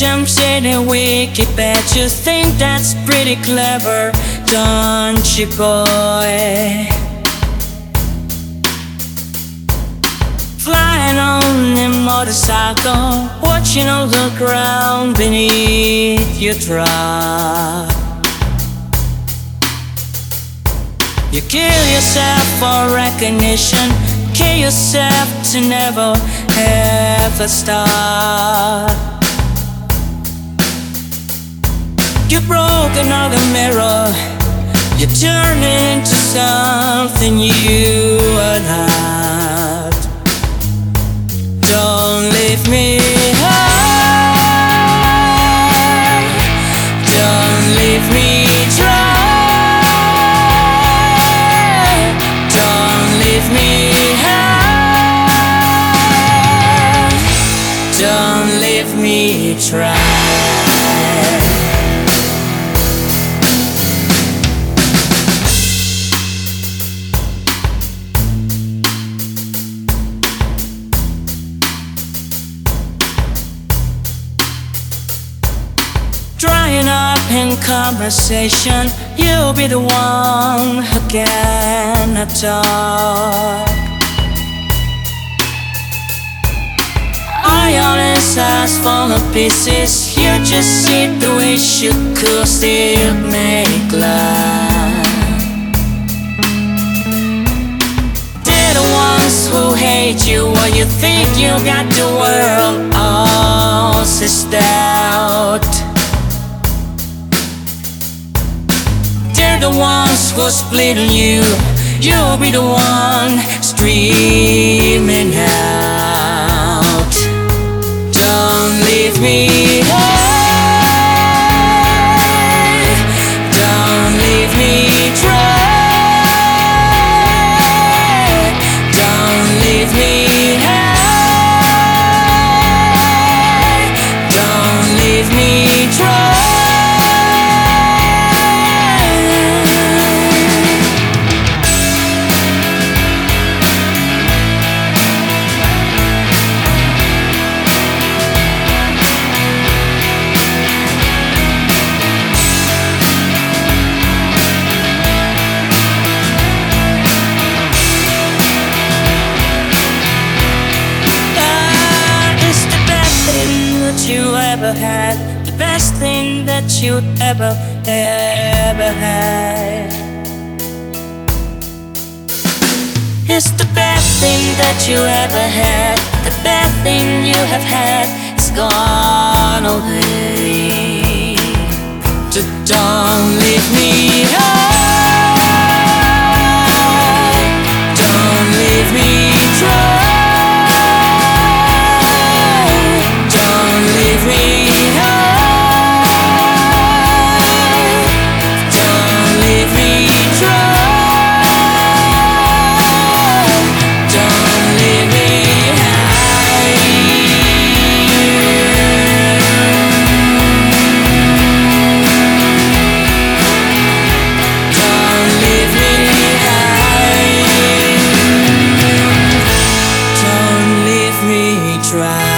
jumps in a wiki bet you think that's pretty clever, don't you, boy? Flying on a motorcycle, watching all the ground beneath your truck. You kill yourself for recognition, kill yourself to never ever start. You broke another mirror, you turn into something you are not. Don't leave me high, don't leave me dry, don't leave me high, don't leave me try. Drying up in conversation, you'll be the one who cannot talk. I always ask for to pieces, you just see the wish you could still make love. They're the ones who hate you, or you think you got the world all sussed out. The ones who split on you. You'll be the one screaming out. Ever had. The best thing that you ever, ever had. It's the best thing that you ever had. The best thing you have had is gone away. To dawn. try.